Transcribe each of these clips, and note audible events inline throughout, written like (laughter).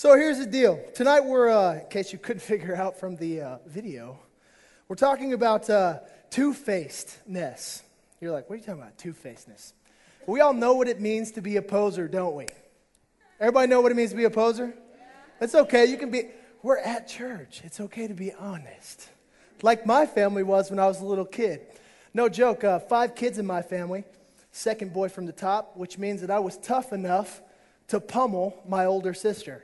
So here's the deal. Tonight we're, uh, in case you couldn't (laughs) figure out from the uh, video, we're talking about uh, two-facedness. You're like, what are you talking about, two-facedness? We all know what it means to be a poser, don't we? Everybody know what it means to be a poser? It's okay. You can be. We're at church. It's okay to be honest. Like my family was when I was a little kid. No joke. Uh, five kids in my family. Second boy from the top, which means that I was tough enough to pummel my older sister,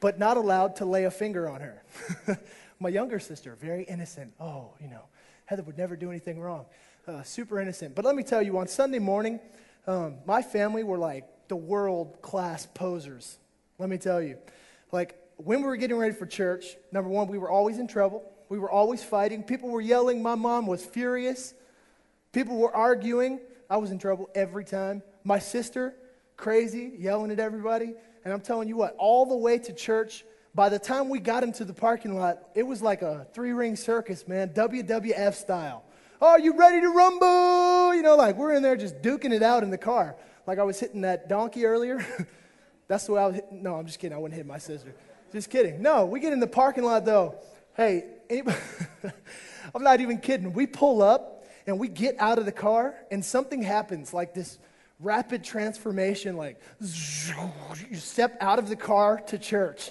but not allowed to lay a finger on her. (laughs) my younger sister, very innocent. Oh, you know, Heather would never do anything wrong. Uh, super innocent. But let me tell you, on Sunday morning, um, my family were like the world class posers. Let me tell you. Like, when we were getting ready for church, number one, we were always in trouble. We were always fighting. People were yelling. My mom was furious. People were arguing. I was in trouble every time. My sister, crazy, yelling at everybody. And I'm telling you what, all the way to church, by the time we got into the parking lot, it was like a three ring circus, man, WWF style. Are you ready to rumble? You know, like we're in there just duking it out in the car like I was hitting that donkey earlier. (laughs) That's the way I was hitting. No, I'm just kidding. I wouldn't hit my sister. Just kidding. No, we get in the parking lot though. Hey, anybody, (laughs) I'm not even kidding. We pull up and we get out of the car and something happens like this rapid transformation like you step out of the car to church.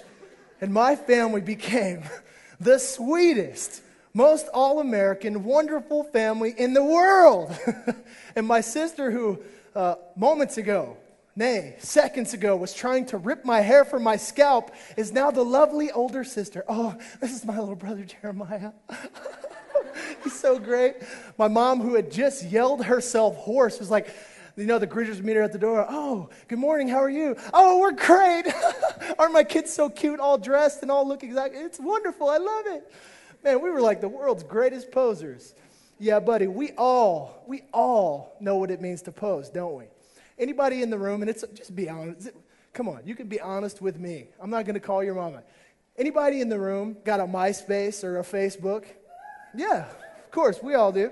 And my family became (laughs) the sweetest, most all American, wonderful family in the world. (laughs) and my sister, who uh, moments ago, nay, seconds ago, was trying to rip my hair from my scalp, is now the lovely older sister. Oh, this is my little brother Jeremiah. (laughs) He's so great. My mom, who had just yelled herself hoarse, was like, you know, the greeters meet her at the door. Oh, good morning. How are you? Oh, we're great. (laughs) Aren't my kids so cute, all dressed and all look exactly? It's wonderful. I love it. Man, we were like the world's greatest posers. Yeah, buddy, we all, we all know what it means to pose, don't we? Anybody in the room, and it's just be honest. Come on, you can be honest with me. I'm not going to call your mama. Anybody in the room got a MySpace or a Facebook? Yeah, of course, we all do.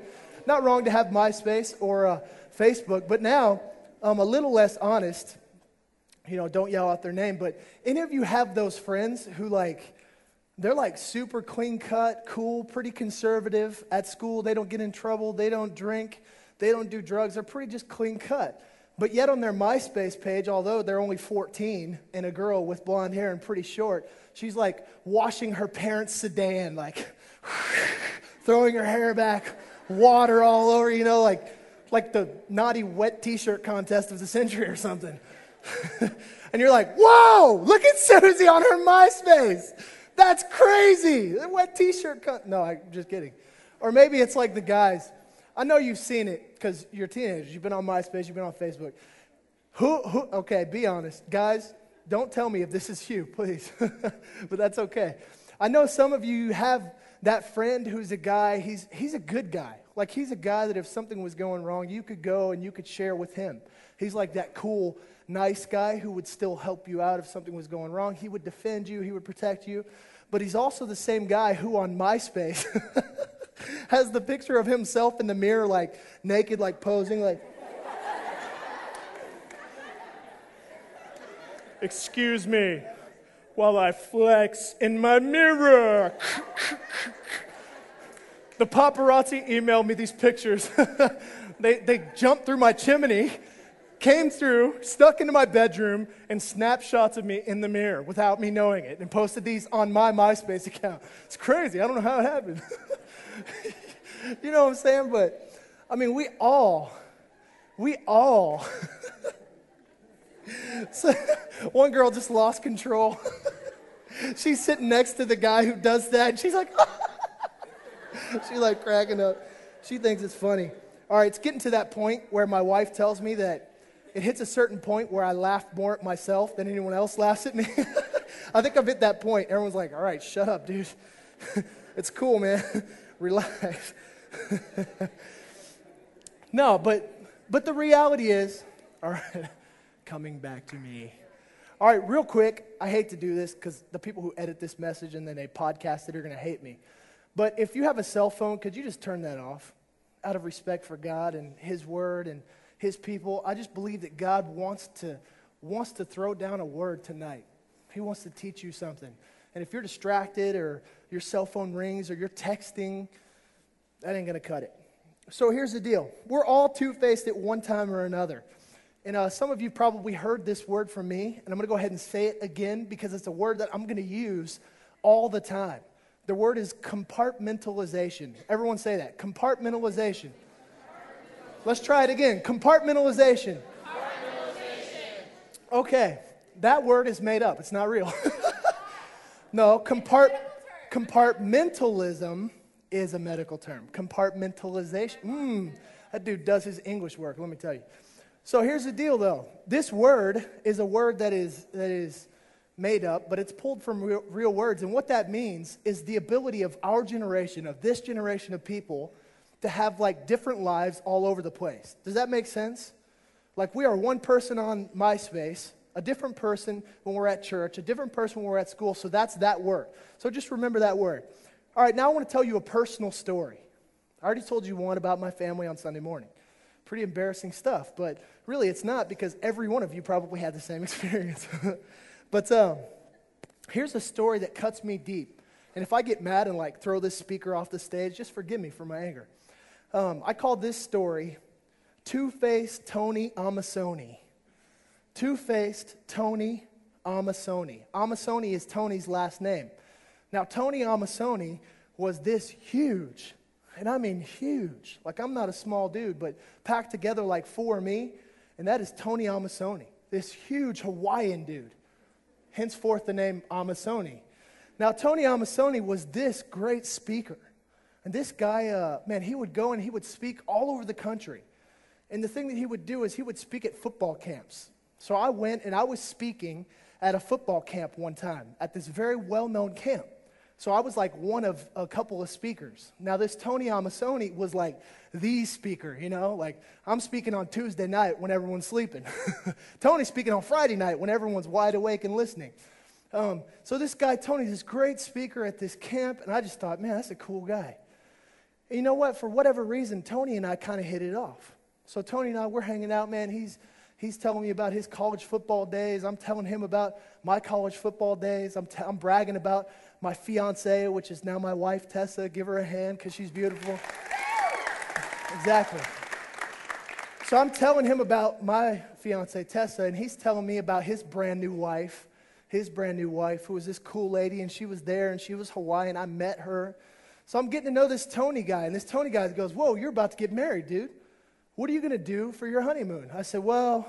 Not wrong to have MySpace or a Facebook, but now I'm a little less honest. You know, don't yell out their name, but any of you have those friends who like they're like super clean cut, cool, pretty conservative at school. They don't get in trouble. They don't drink. They don't do drugs. They're pretty just clean cut. But yet on their MySpace page, although they're only 14 and a girl with blonde hair and pretty short, she's like washing her parents' sedan, like (sighs) throwing her hair back, water all over, you know, like, like the naughty wet t shirt contest of the century or something. (laughs) and you're like, whoa, look at Susie on her MySpace. That's crazy. The wet t shirt. Con- no, I'm just kidding. Or maybe it's like the guys. I know you've seen it because you're teenagers. You've been on MySpace, you've been on Facebook. Who, who, okay, be honest. Guys, don't tell me if this is you, please. (laughs) but that's okay. I know some of you have that friend who's a guy, he's, he's a good guy. Like, he's a guy that if something was going wrong, you could go and you could share with him. He's like that cool, nice guy who would still help you out if something was going wrong. He would defend you, he would protect you. But he's also the same guy who on MySpace (laughs) has the picture of himself in the mirror, like naked, like posing, like. Excuse me while I flex in my mirror. the paparazzi emailed me these pictures. (laughs) they, they jumped through my chimney came through, stuck into my bedroom, and snapshots of me in the mirror without me knowing it, and posted these on my MySpace account. It's crazy. I don't know how it happened. (laughs) you know what I'm saying? But I mean, we all, we all. (laughs) (laughs) so, one girl just lost control. (laughs) she's sitting next to the guy who does that, and she's like, (laughs) she's like cracking up. She thinks it's funny. All right, it's getting to that point where my wife tells me that it hits a certain point where I laugh more at myself than anyone else laughs at me. I think I've hit that point. Everyone's like, all right, shut up, dude. it's cool, man. Relax. no, but but the reality is, all right, coming back to me. All right, real quick, I hate to do this because the people who edit this message and then they podcast it are going to hate me. But if you have a cell phone, could you just turn that off out of respect for God and His Word and his people. I just believe that God wants to, wants to throw down a word tonight. He wants to teach you something. And if you're distracted or your cell phone rings or you're texting, that ain't going to cut it. So here's the deal we're all two faced at one time or another. And uh, some of you probably heard this word from me, and I'm going to go ahead and say it again because it's a word that I'm going to use all the time. The word is compartmentalization. Everyone say that. Compartmentalization. Let's try it again. Compartmentalization. Compartmentalization. Okay, that word is made up. It's not real. (laughs) no, compart- compartmentalism is a medical term. Compartmentalization. Mmm, that dude does his English work, let me tell you. So here's the deal, though. This word is a word that is, that is made up, but it's pulled from real, real, words. And what that means is the ability of our generation, of this generation of people, to have like different lives all over the place. Does that make sense? Like we are one person on MySpace, a different person when we're at church, a different person when we're at school. So that's that word. So just remember that word. All right, now I want to tell you a personal story. I already told you one about my family on Sunday morning pretty embarrassing stuff, but really it's not because every one of you probably had the same (laughs) experience. but um, here's a story that cuts me deep. And if I get mad and like throw this speaker off the stage, just forgive me for my anger. Um, I call this story Two Faced Tony Amasoni. Two Faced Tony Amasoni. Amasoni is Tony's last name. Now, Tony Amasoni was this huge and I mean huge. Like, I'm not a small dude, but packed together like four of me. And that is Tony Amasoni, this huge Hawaiian dude. Henceforth, the name Amasoni. Now, Tony Amasoni was this great speaker. And this guy, uh, man, he would go and he would speak all over the country. And the thing that he would do is he would speak at football camps. So I went and I was speaking at a football camp one time at this very well known camp. So I was like one of a couple of speakers. Now, this Tony Amasoni was like the speaker, you know? Like, I'm speaking on Tuesday night when everyone's sleeping. (laughs) Tony's speaking on Friday night when everyone's wide awake and listening. Um, so this guy, Tony's this great speaker at this camp, and I just thought, man, that's a cool guy. And you know what? For whatever reason, Tony and I kind of hit it off. So Tony and I, we're hanging out, man. He's He's telling me about his college football days. I'm telling him about my college football days. I'm, t- I'm bragging about my fiance, which is now my wife, Tessa. Give her a hand because she's beautiful. exactly. So I'm telling him about my fiance, Tessa, and he's telling me about his brand new wife, his brand new wife, who was this cool lady, and she was there, and she was Hawaiian. I met her. So I'm getting to know this Tony guy, and this Tony guy goes, Whoa, you're about to get married, dude. What are you going to do for your honeymoon? I said, Well,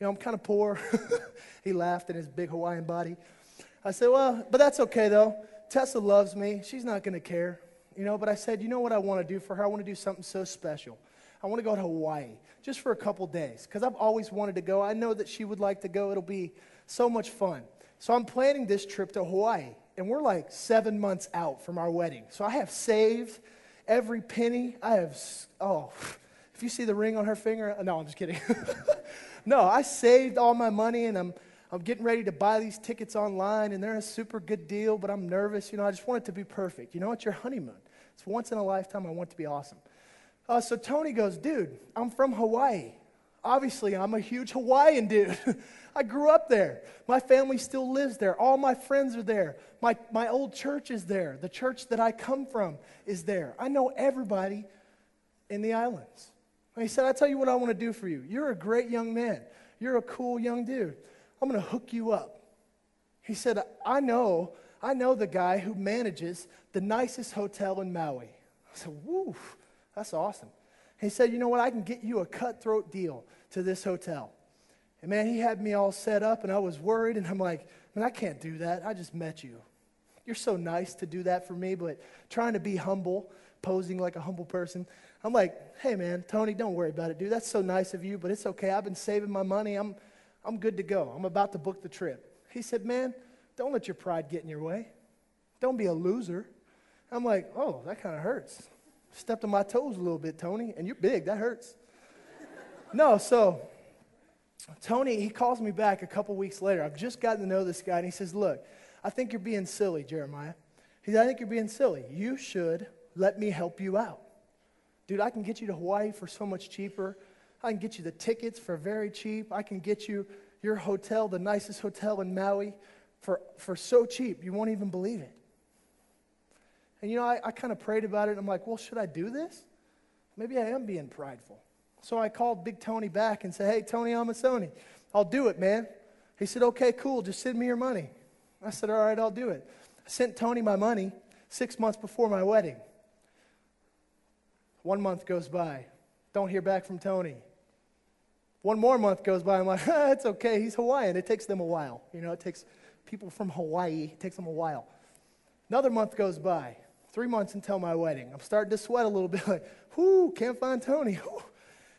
you know, I'm kind of poor. (laughs) he laughed in his big Hawaiian body. I said, Well, but that's okay though. Tessa loves me. She's not going to care. You know, but I said, You know what I want to do for her? I want to do something so special. I want to go to Hawaii just for a couple days because I've always wanted to go. I know that she would like to go. It'll be so much fun. So I'm planning this trip to Hawaii, and we're like seven months out from our wedding. So I have saved every penny. I have, oh, if you see the ring on her finger, no, I'm just kidding. (laughs) no, I saved all my money and I'm, I'm getting ready to buy these tickets online and they're a super good deal, but I'm nervous. You know, I just want it to be perfect. You know, it's your honeymoon. It's once in a lifetime. I want it to be awesome. Uh, so Tony goes, dude, I'm from Hawaii. Obviously, I'm a huge Hawaiian dude. (laughs) I grew up there. My family still lives there. All my friends are there. My, my old church is there. The church that I come from is there. I know everybody in the islands. And he said, I tell you what I want to do for you. You're a great young man. You're a cool young dude. I'm going to hook you up. He said, I know, I know the guy who manages the nicest hotel in Maui. I said, woo, that's awesome. He said, you know what, I can get you a cutthroat deal to this hotel. And man, he had me all set up, and I was worried, and I'm like, man, I can't do that. I just met you. You're so nice to do that for me, but trying to be humble, posing like a humble person, I'm like, hey, man, Tony, don't worry about it, dude. That's so nice of you, but it's okay. I've been saving my money. I'm, I'm good to go. I'm about to book the trip. He said, man, don't let your pride get in your way. Don't be a loser. I'm like, oh, that kind of hurts. Stepped on my toes a little bit, Tony, and you're big. That hurts. (laughs) no, so Tony, he calls me back a couple weeks later. I've just gotten to know this guy, and he says, look, I think you're being silly, Jeremiah. He said, I think you're being silly. You should let me help you out. Dude, I can get you to Hawaii for so much cheaper. I can get you the tickets for very cheap. I can get you your hotel, the nicest hotel in Maui, for, for so cheap, you won't even believe it. And you know, I, I kind of prayed about it. I'm like, well, should I do this? Maybe I am being prideful. So I called Big Tony back and said, hey, Tony Amasoni, I'll do it, man. He said, okay, cool, just send me your money. I said, all right, I'll do it. I sent Tony my money six months before my wedding. One month goes by. Don't hear back from Tony. One more month goes by. I'm like, (laughs) ah, it's okay. He's Hawaiian. It takes them a while. You know, it takes people from Hawaii, it takes them a while. Another month goes by. Three months until my wedding. I'm starting to sweat a little (laughs) bit. Like, whoo, can't find Tony.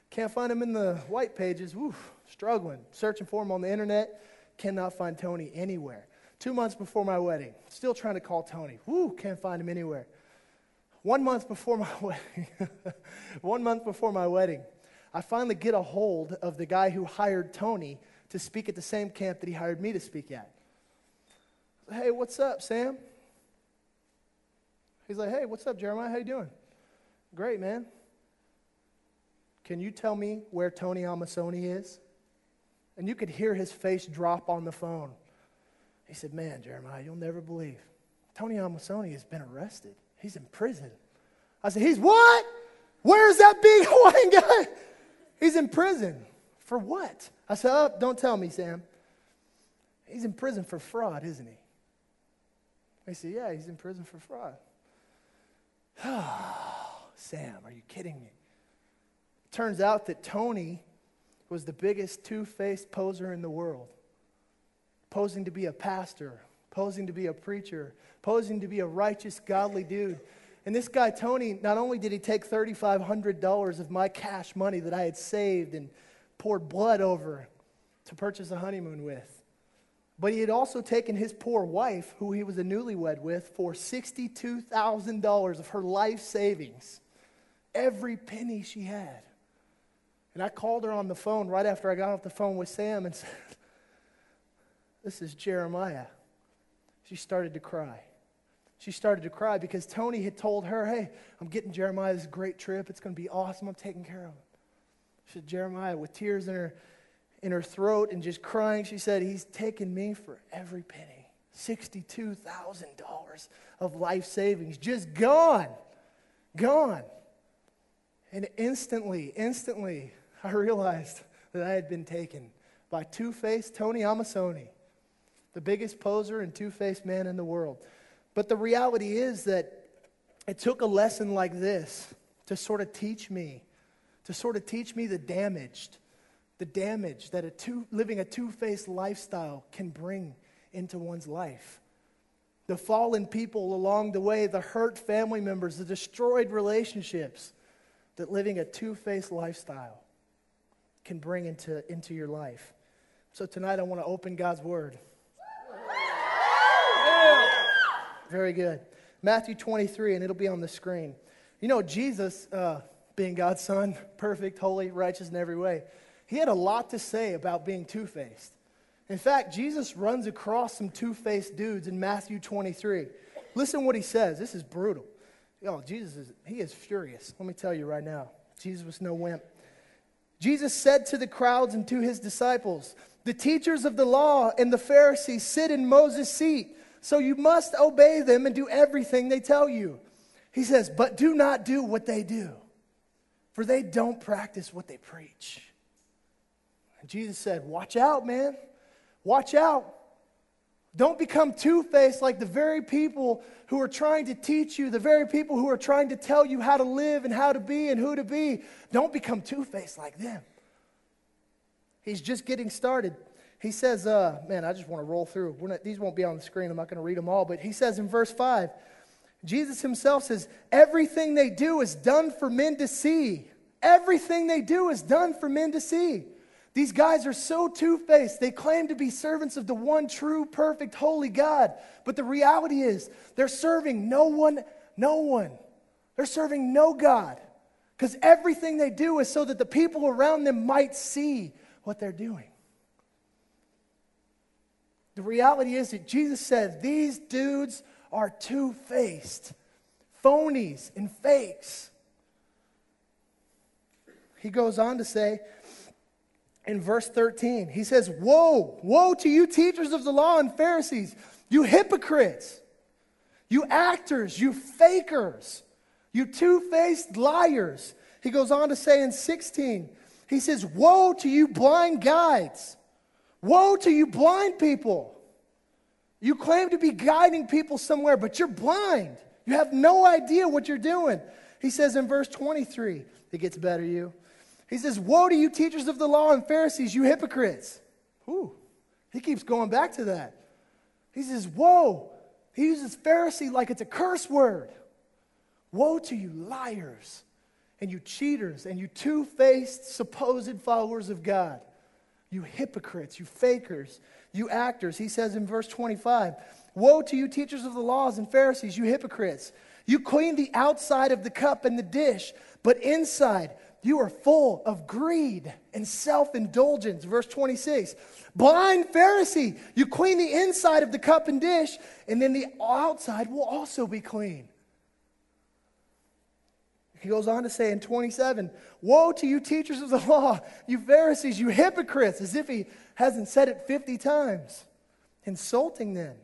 Can't find him in the white pages. Whew, struggling. Searching for him on the internet. Cannot find Tony anywhere. Two months before my wedding. Still trying to call Tony. Whoo, can't find him anywhere. One month before my (laughs) wedding. One month before my wedding. I finally get a hold of the guy who hired Tony to speak at the same camp that he hired me to speak at. Hey, what's up, Sam? He's like, hey, what's up, Jeremiah? How you doing? Great, man. Can you tell me where Tony Amasoni is? And you could hear his face drop on the phone. He said, Man, Jeremiah, you'll never believe. Tony Amasoni has been arrested. He's in prison. I said, He's what? Where's that (laughs) big Hawaiian guy? He's in prison. For what? I said, Oh, don't tell me, Sam. He's in prison for fraud, isn't he? He said, Yeah, he's in prison for fraud. (sighs) Sam, are you kidding me? Turns out that Tony was the biggest two faced poser in the world, posing to be a pastor, posing to be a preacher, posing to be a righteous, godly dude. And this guy, Tony, not only did he take $3,500 of my cash money that I had saved and poured blood over to purchase a honeymoon with, but he had also taken his poor wife, who he was a newlywed with, for $62,000 of her life savings, every penny she had. And I called her on the phone right after I got off the phone with Sam and (laughs) said, This is Jeremiah. She started to cry. She started to cry because Tony had told her, Hey, I'm getting Jeremiah this great trip. It's going to be awesome. I'm taking care of him. She said, Jeremiah, with tears in her in her throat and just crying. She said, He's taken me for every penny. $62,000 of life savings just gone. Gone. And instantly, instantly, I realized that I had been taken by two faced Tony Amasoni, the biggest poser and two faced man in the world. But the reality is that it took a lesson like this to sort of teach me, to sort of teach me the damaged the damage that a two, living a two faced lifestyle can bring into one's life. The fallen people along the way, the hurt family members, the destroyed relationships that living a two faced lifestyle can bring into, into your life. So tonight I want to open God's Word. Very good. Matthew 23, and it'll be on the screen. You know, Jesus, uh, being God's Son, (laughs) perfect, holy, righteous in every way, he had a lot to say about being two faced. In fact, Jesus runs across some two faced dudes in Matthew 23. Listen what he says. This is brutal. Oh, Jesus is, he is furious. Let me tell you right now. Jesus was no wimp. Jesus said to the crowds and to his disciples, The teachers of the law and the Pharisees sit in Moses' seat, so you must obey them and do everything they tell you. He says, But do not do what they do, for they don't practice what they preach. And Jesus said, Watch out, man. Watch out. Don't become two faced like the very people who are trying to teach you, the very people who are trying to tell you how to live and how to be and who to be. Don't become two faced like them. He's just getting started. He says, uh, man, I just want to roll through. Not, these won't be on the screen. I'm not going to read them all. But he says in verse 5, Jesus himself says, Everything they do is done for men to see. Everything they do is done for men to see. These guys are so two faced. They claim to be servants of the one true, perfect, holy God. But the reality is, they're serving no one, no one. They're serving no God. Because everything they do is so that the people around them might see what they're doing. The reality is that Jesus said these dudes are two faced, phonies, and fakes. He goes on to say, in verse 13. He says, Woe, woe to you, teachers of the law and Pharisees, you hypocrites, you actors, you fakers, you two faced liars. He goes on to say in 16, he says, Woe to you, blind guides! Woe to you, blind people! You claim to be guiding people somewhere, but you're blind. You have no idea what you're doing. He says in verse 23, it gets better, you. He says, Woe to you, teachers of the law and Pharisees, you hypocrites. Ooh, he keeps going back to that. He says, Woe. He uses Pharisee like it's a curse word. Woe to you, liars, and you cheaters, and you two faced supposed followers of God. You hypocrites, you fakers, you actors. He says in verse 25, Woe to you, teachers of the laws and Pharisees, you hypocrites. You clean the outside of the cup and the dish, but inside you are full of greed and self indulgence. Verse 26. Blind Pharisee, you clean the inside of the cup and dish, and then the outside will also be clean. He goes on to say in 27, Woe to you, teachers of the (laughs) law, you Pharisees, you hypocrites, as if he hasn't said it 50 times, insulting them.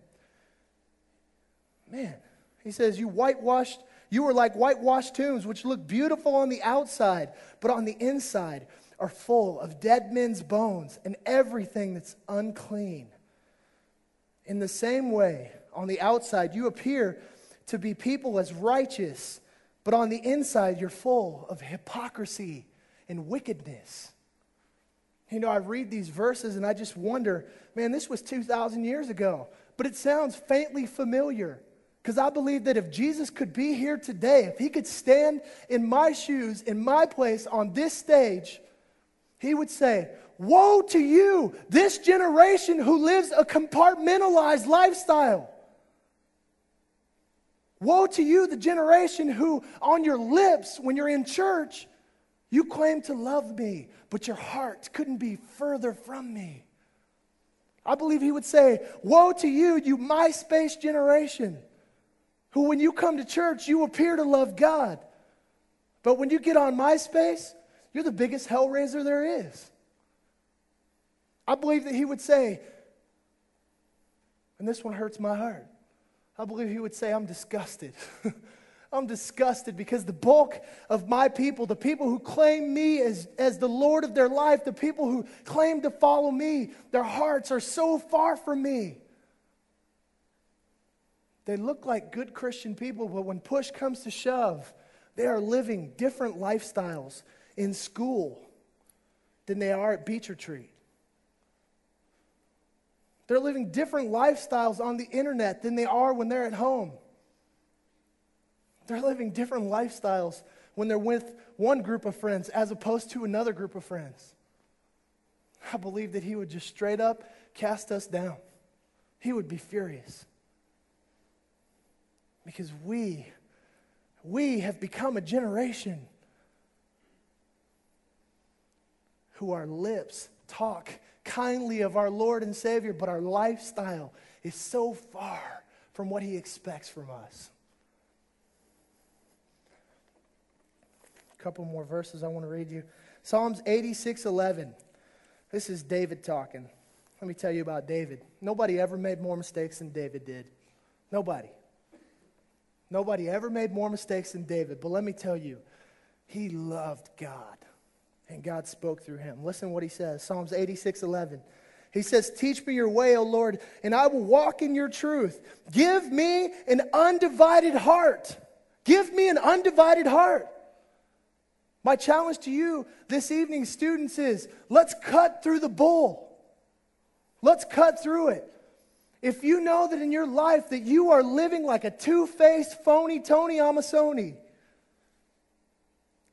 Man, he says, You whitewashed you are like whitewashed tombs, which look beautiful on the outside, but on the inside are full of dead men's bones and everything that's unclean. In the same way, on the outside, you appear to be people as righteous, but on the inside, you're full of hypocrisy and wickedness. You know, I read these verses and I just wonder, man, this was 2,000 years ago, but it sounds faintly familiar. Because I believe that if Jesus could be here today, if he could stand in my shoes, in my place on this stage, he would say, Woe to you, this generation who lives a compartmentalized lifestyle. Woe to you, the generation who, on your lips, when you're in church, you claim to love me, but your heart couldn't be further from me. I believe he would say, Woe to you, you MySpace generation who, when you come to church, you appear to love God. But when you get on MySpace, you're the biggest hellraiser there is. I believe that he would say, and this one hurts my heart. I believe he would say, I'm disgusted. (laughs) I'm disgusted because the bulk of my people, the people who claim me as, as the Lord of their life, the people who claim to follow me, their hearts are so far from me. They look like good Christian people, but when push comes to shove, they are living different lifestyles in school than they are at Beach Retreat. They're living different lifestyles on the internet than they are when they're at home. They're living different lifestyles when they're with one group of friends as opposed to another group of friends. I believe that he would just straight up cast us down. He would be furious. Because we, we have become a generation who our lips talk kindly of our Lord and Savior, but our lifestyle is so far from what He expects from us. A couple more verses I want to read you. Psalms 86 11. This is David talking. Let me tell you about David. Nobody ever made more mistakes than David did. Nobody. Nobody ever made more mistakes than David, but let me tell you, he loved God, and God spoke through him. Listen what he says Psalms 86 11. He says, Teach me your way, O Lord, and I will walk in your truth. Give me an undivided heart. Give me an undivided heart. My challenge to you this evening, students, is let's cut through the bull. Let's cut through it. If you know that in your life that you are living like a two-faced phony Tony Amasoni,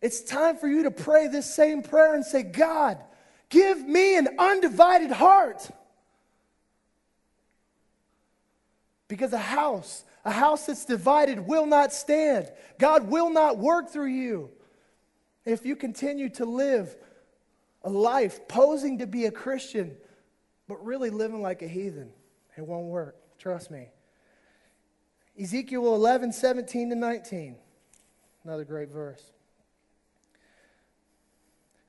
it's time for you to pray this same prayer and say, God, give me an undivided heart. Because a house, a house that's divided will not stand. God will not work through you. If you continue to live a life posing to be a Christian, but really living like a heathen. It won't work. Trust me. Ezekiel 11, 17 to 19. Another great verse.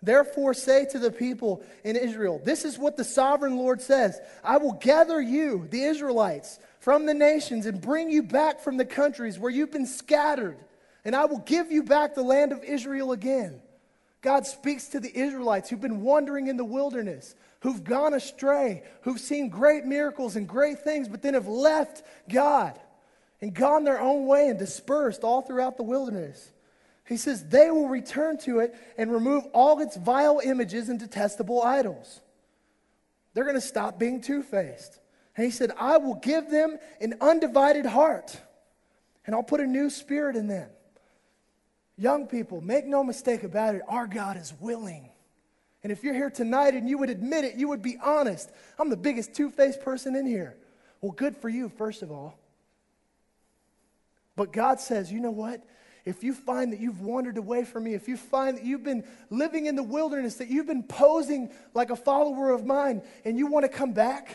Therefore, say to the people in Israel, This is what the sovereign Lord says I will gather you, the Israelites, from the nations and bring you back from the countries where you've been scattered, and I will give you back the land of Israel again. God speaks to the Israelites who've been wandering in the wilderness, who've gone astray, who've seen great miracles and great things, but then have left God and gone their own way and dispersed all throughout the wilderness. He says, They will return to it and remove all its vile images and detestable idols. They're going to stop being two faced. And he said, I will give them an undivided heart, and I'll put a new spirit in them. Young people, make no mistake about it, our God is willing. And if you're here tonight and you would admit it, you would be honest. I'm the biggest two faced person in here. Well, good for you, first of all. But God says, you know what? If you find that you've wandered away from me, if you find that you've been living in the wilderness, that you've been posing like a follower of mine, and you want to come back,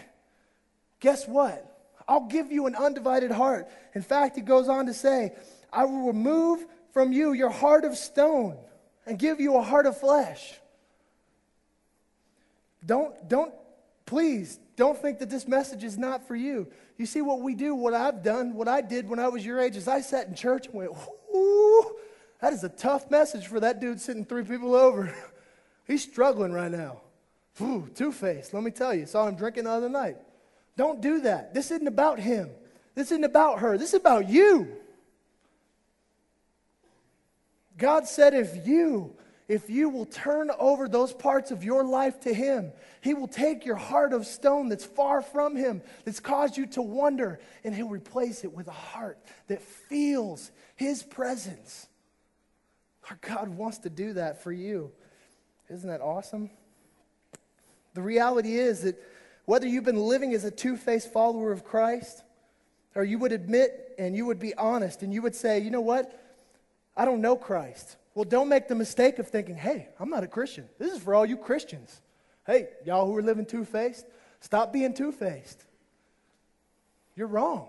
guess what? I'll give you an undivided heart. In fact, he goes on to say, I will remove from you your heart of stone and give you a heart of flesh. Don't, don't, please, don't think that this message is not for you. You see what we do, what I've done, what I did when I was your age is I sat in church and went, ooh, that is a tough message for that dude sitting three people over. (laughs) He's struggling right now. Ooh, two-faced, let me tell you. Saw him drinking the other night. Don't do that. This isn't about him. This isn't about her. This is about you. God said, if you, if you will turn over those parts of your life to Him, He will take your heart of stone that's far from Him, that's caused you to wonder, and He'll replace it with a heart that feels His presence. Our God wants to do that for you. Isn't that awesome? The reality is that whether you've been living as a two faced follower of Christ, or you would admit and you would be honest and you would say, you know what? I don't know Christ. Well, don't make the mistake of thinking, hey, I'm not a Christian. This is for all you Christians. Hey, y'all who are living two faced, stop being two faced. You're wrong.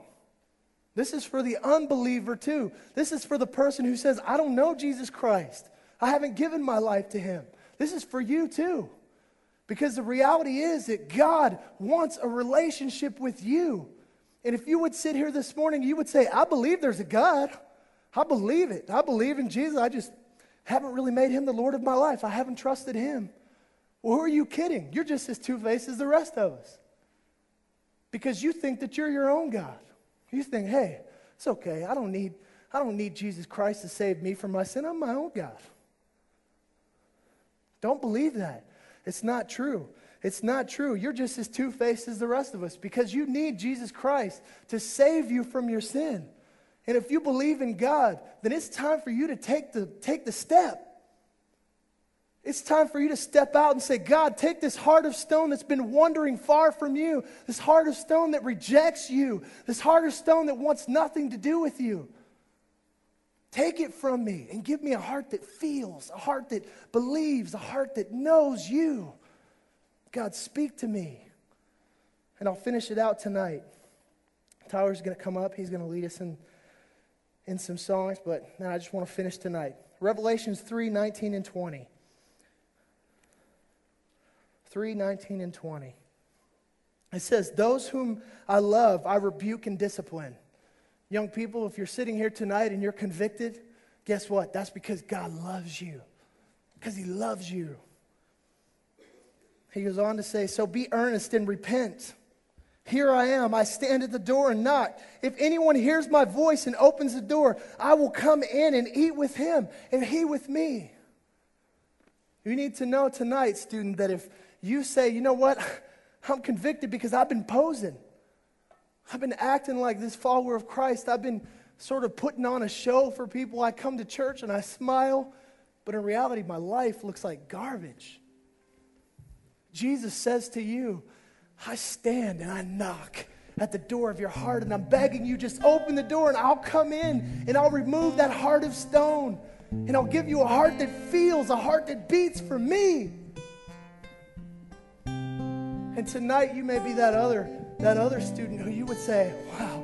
This is for the unbeliever too. This is for the person who says, I don't know Jesus Christ. I haven't given my life to him. This is for you too. Because the reality is that God wants a relationship with you. And if you would sit here this morning, you would say, I believe there's a God. I believe it. I believe in Jesus. I just haven't really made him the Lord of my life. I haven't trusted him. Well, who are you kidding? You're just as two faced as the rest of us. Because you think that you're your own God. You think, hey, it's okay. I don't need, I don't need Jesus Christ to save me from my sin. I'm my own God. Don't believe that. It's not true. It's not true. You're just as two faced as the rest of us because you need Jesus Christ to save you from your sin. And if you believe in God, then it's time for you to take the, take the step. It's time for you to step out and say, God, take this heart of stone that's been wandering far from you, this heart of stone that rejects you, this heart of stone that wants nothing to do with you. Take it from me and give me a heart that feels, a heart that believes, a heart that knows you. God, speak to me. And I'll finish it out tonight. Tyler's going to come up, he's going to lead us in in some songs, but now I just want to finish tonight. Revelations 3 19 and 20. 3 19 and 20. It says, Those whom I love, I rebuke and discipline. Young people, if you're sitting here tonight and you're convicted, guess what? That's because God loves you. Because He loves you. He goes on to say, So be earnest and repent. Here I am. I stand at the door and knock. If anyone hears my voice and opens the door, I will come in and eat with him and he with me. You need to know tonight, student, that if you say, you know what, (laughs) I'm convicted because I've been posing, I've been acting like this follower of Christ, I've been sort of putting on a show for people. I come to church and I smile, but in reality, my life looks like garbage. Jesus says to you, I stand and I knock at the door of your heart and I'm begging you just open the door and I'll come in and I'll remove that heart of stone and I'll give you a heart that feels, a heart that beats for me. And tonight you may be that other that other student who you would say, "Wow.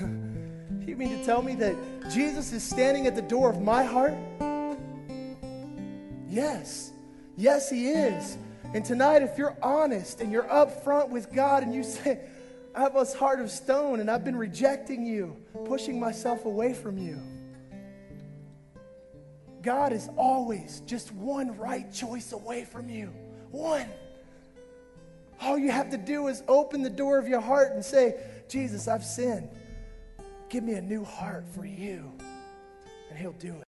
(laughs) you mean to tell me that Jesus is standing at the door of my heart?" Yes. Yes, He is. And tonight, if you're honest and you're up front with God and you say, I have a heart of stone and I've been rejecting you, pushing myself away from you. God is always just one right choice away from you. One. All you have to do is open the door of your heart and say, Jesus, I've sinned. Give me a new heart for you. And He'll do it.